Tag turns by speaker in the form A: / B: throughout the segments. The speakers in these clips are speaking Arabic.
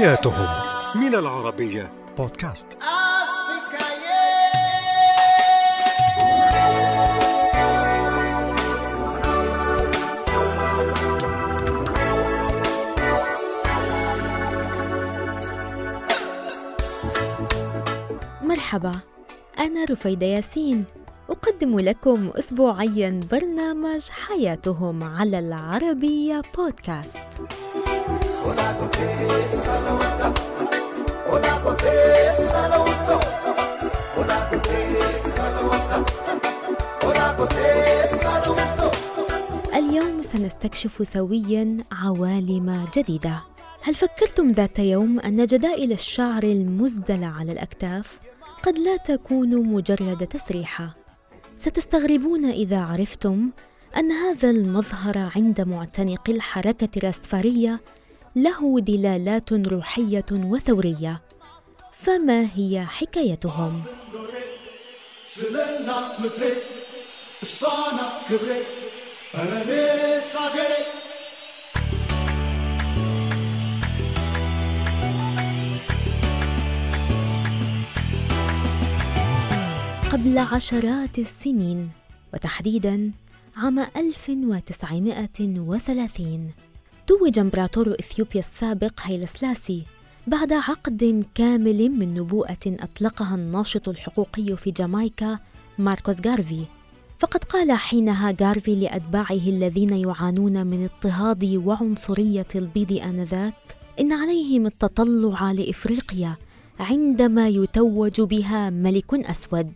A: حياتهم. من العربية. بودكاست.
B: مرحبا. أنا رفيدة ياسين. أقدم لكم أسبوعيا برنامج حياتهم على العربية بودكاست. اليوم سنستكشف سويا عوالم جديدة. هل فكرتم ذات يوم أن جدائل الشعر المزدلة على الأكتاف قد لا تكون مجرد تسريحة؟ ستستغربون إذا عرفتم أن هذا المظهر عند معتنقي الحركة الراستفارية له دلالات روحية وثورية فما هي حكايتهم؟ قبل عشرات السنين وتحديدا عام 1930 توج إمبراطور إثيوبيا السابق هيلا سلاسي بعد عقد كامل من نبوءة أطلقها الناشط الحقوقي في جامايكا ماركوس غارفي فقد قال حينها غارفي لأتباعه الذين يعانون من اضطهاد وعنصرية البيض آنذاك إن عليهم التطلع لإفريقيا عندما يتوج بها ملك أسود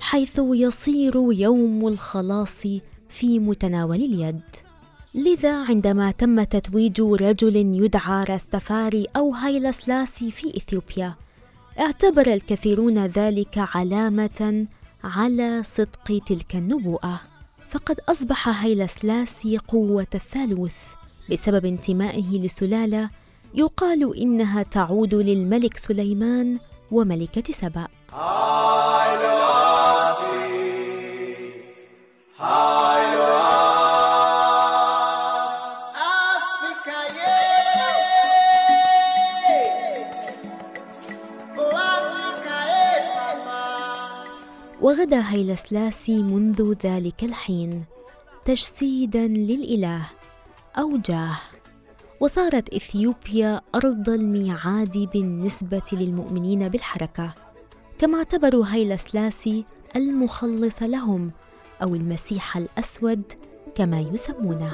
B: حيث يصير يوم الخلاص في متناول اليد. لذا عندما تم تتويج رجل يدعى راستفاري أو هايلا سلاسي في إثيوبيا اعتبر الكثيرون ذلك علامة على صدق تلك النبوءة. فقد أصبح هايلا سلاسي قوة الثالوث بسبب انتمائه لسلالة يقال إنها تعود للملك سليمان وملكة سبأ. وغدا هيلا سلاسي منذ ذلك الحين. تجسيدا للإله. أو جاه وصارت إثيوبيا أرض الميعاد بالنسبة للمؤمنين بالحركة. كما اعتبروا هيلا سلاسي المخلص لهم أو المسيح الأسود كما يسمونه.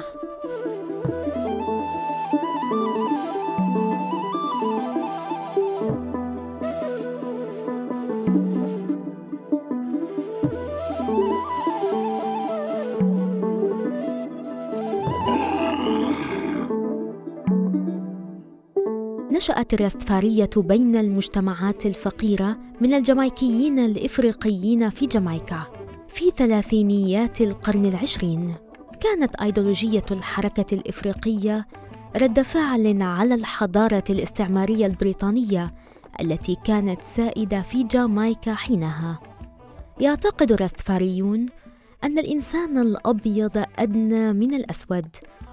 B: نشأت الراستفارية بين المجتمعات الفقيرة من الجامايكيين الإفريقيين في جامايكا في ثلاثينيات القرن العشرين. كانت أيديولوجية الحركة الإفريقية رد فعل على الحضارة الاستعمارية البريطانية التي كانت سائدة في جامايكا حينها. يعتقد الراستفاريون أن الإنسان الأبيض أدنى من الأسود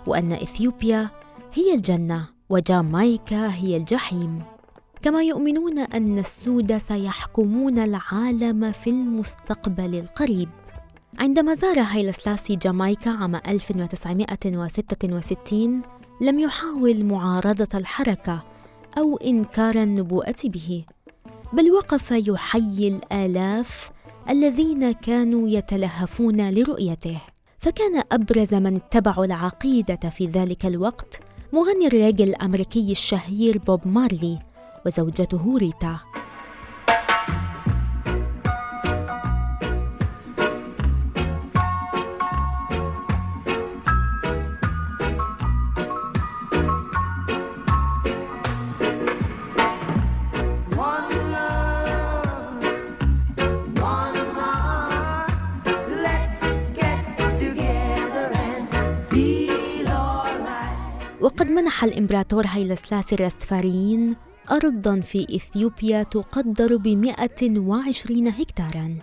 B: وأن إثيوبيا هي الجنة. وجامايكا هي الجحيم. كما يؤمنون أن السود سيحكمون العالم في المستقبل القريب. عندما زار هايل سلاسي جامايكا عام 1966 لم يحاول معارضة الحركة أو إنكار النبوءة به بل وقف يحيي الآلاف الذين كانوا يتلهفون لرؤيته. فكان أبرز من اتبعوا العقيدة في ذلك الوقت مغني الريغي الأمريكي الشهير بوب مارلي وزوجته ريتا. منح الإمبراطور هيلا سلاسي الراستفاريين أرضا في إثيوبيا تقدر ب 120 هكتارا.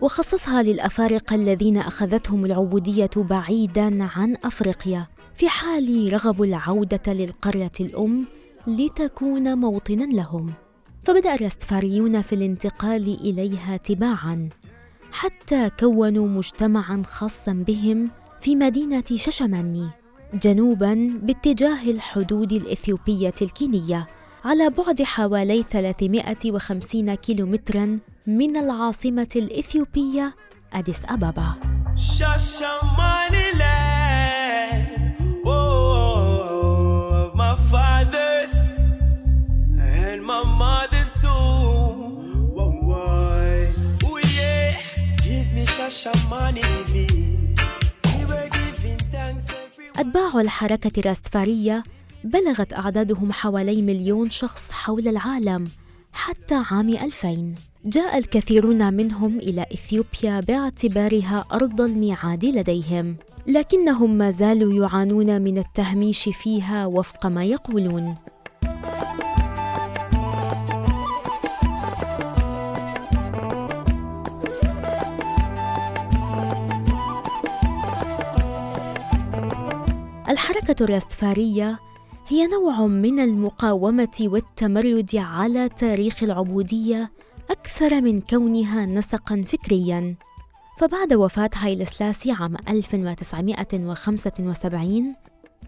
B: وخصصها للأفارقة الذين أخذتهم العبودية بعيدا عن أفريقيا في حال رغبوا العودة للقرية الأم لتكون موطنا لهم. فبدأ الرستفاريون في الانتقال إليها تباعا حتى كونوا مجتمعا خاصا بهم في مدينة ششماني. جنوبا باتجاه الحدود الإثيوبية الكينية على بعد حوالي 350 كيلومترا من العاصمة الإثيوبية أديس أبابا. أتباع الحركة الراستفارية بلغت أعدادهم حوالي مليون شخص حول العالم حتى عام 2000 جاء الكثيرون منهم إلى إثيوبيا باعتبارها أرض الميعاد لديهم لكنهم ما زالوا يعانون من التهميش فيها وفق ما يقولون. الحركة الراستفارية هي نوع من المقاومة والتمرد على تاريخ العبودية أكثر من كونها نسقا فكريا. فبعد وفاة هايل سلاسي عام 1975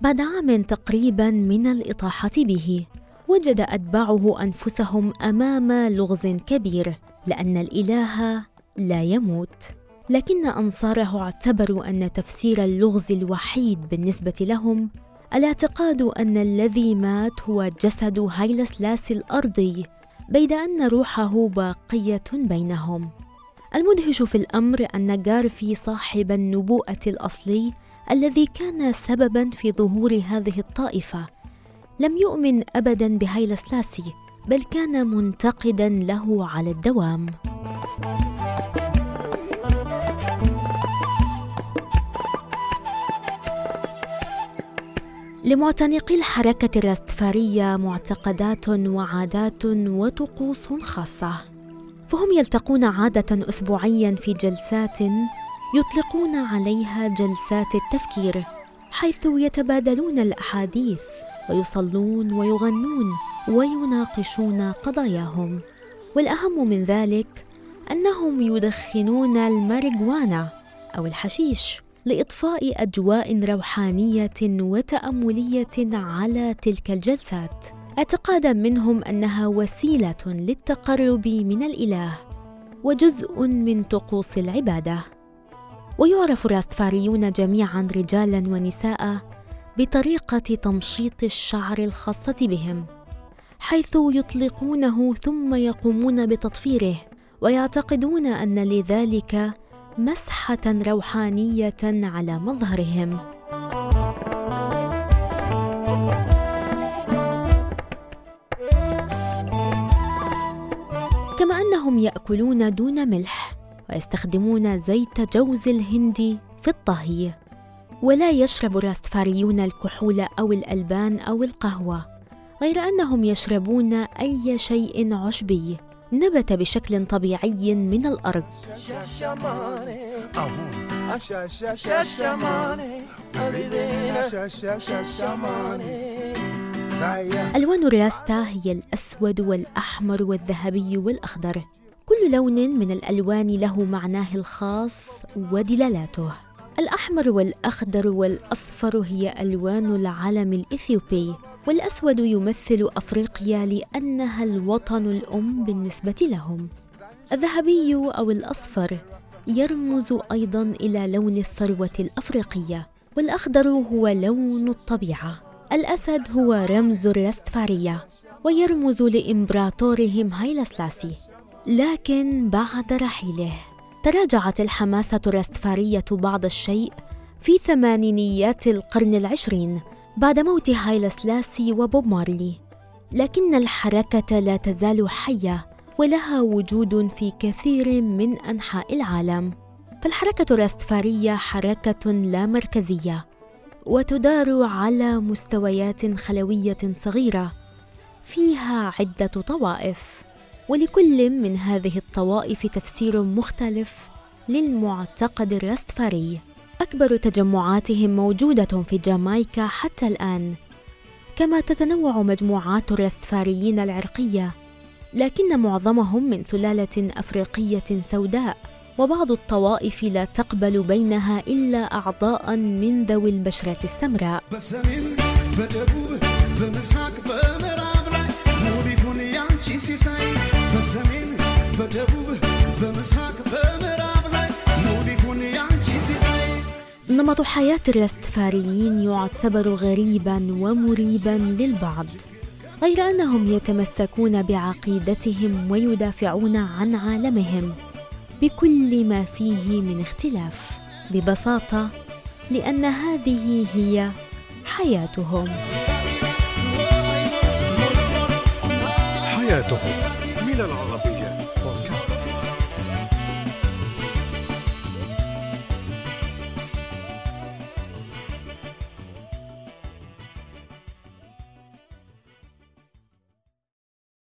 B: بعد عام تقريبا من الإطاحة به وجد أتباعه أنفسهم أمام لغز كبير لأن الإله لا يموت. لكن أنصاره اعتبروا أن تفسير اللغز الوحيد بالنسبة لهم الاعتقاد أن الذي مات هو جسد هايل سلاسي الأرضي بيد أن روحه باقية بينهم. المدهش في الأمر أن جارفي صاحب النبوءة الأصلي الذي كان سببا في ظهور هذه الطائفة لم يؤمن أبدا بهايل سلاسي بل كان منتقدا له على الدوام. لمعتنقي الحركة الراستفارية معتقدات وعادات وطقوس خاصة. فهم يلتقون عادة أسبوعيا في جلسات يطلقون عليها جلسات التفكير حيث يتبادلون الأحاديث ويصلون ويغنون ويناقشون قضاياهم. والأهم من ذلك أنهم يدخنون الماريجوانا أو الحشيش. لإطفاء أجواء روحانية وتأملية على تلك الجلسات. اعتقادا منهم أنها وسيلة للتقرب من الإله وجزء من طقوس العبادة. ويعرف الراستفاريون جميعا رجالا ونساء بطريقة تمشيط الشعر الخاصة بهم حيث يطلقونه ثم يقومون بتطفيره ويعتقدون أن لذلك مسحة روحانية على مظهرهم. كما أنهم يأكلون دون ملح ويستخدمون زيت جوز الهند في الطهي. ولا يشرب الراستفاريون الكحول أو الألبان أو القهوة غير أنهم يشربون أي شيء عشبي. نبت بشكل طبيعي من الأرض. ألوان الراستا هي الأسود والأحمر والذهبي والأخضر. كل لون من الألوان له معناه الخاص ودلالاته. الأحمر والأخضر والأصفر هي ألوان العلم الإثيوبي والأسود يمثل أفريقيا لأنها الوطن الأم بالنسبة لهم. الذهبي أو الأصفر يرمز أيضا إلى لون الثروة الأفريقية والأخضر هو لون الطبيعة. الأسد هو رمز الرستفارية ويرمز لإمبراطورهم هايلا سلاسي لكن بعد رحيله تراجعت الحماسة الرستفارية بعض الشيء في ثمانينيات القرن العشرين بعد موت هايلا سلاسي وبوب مارلي. لكن الحركة لا تزال حية ولها وجود في كثير من أنحاء العالم. فالحركة الراستفارية حركة لا مركزية وتدار على مستويات خلوية صغيرة فيها عدة طوائف. ولكل من هذه الطوائف تفسير مختلف للمعتقد الراستفاري أكبر تجمعاتهم موجودة في جامايكا حتى الآن. كما تتنوع مجموعات الرستفاريين العرقية لكن معظمهم من سلالة أفريقية سوداء وبعض الطوائف لا تقبل بينها إلا أعضاء من ذوي البشرة السمراء. نمط حياة الرستفاريين يعتبر غريبا ومريبا للبعض غير انهم يتمسكون بعقيدتهم ويدافعون عن عالمهم بكل ما فيه من اختلاف ببساطه لأن هذه هي حياتهم
A: حياتهم من العرب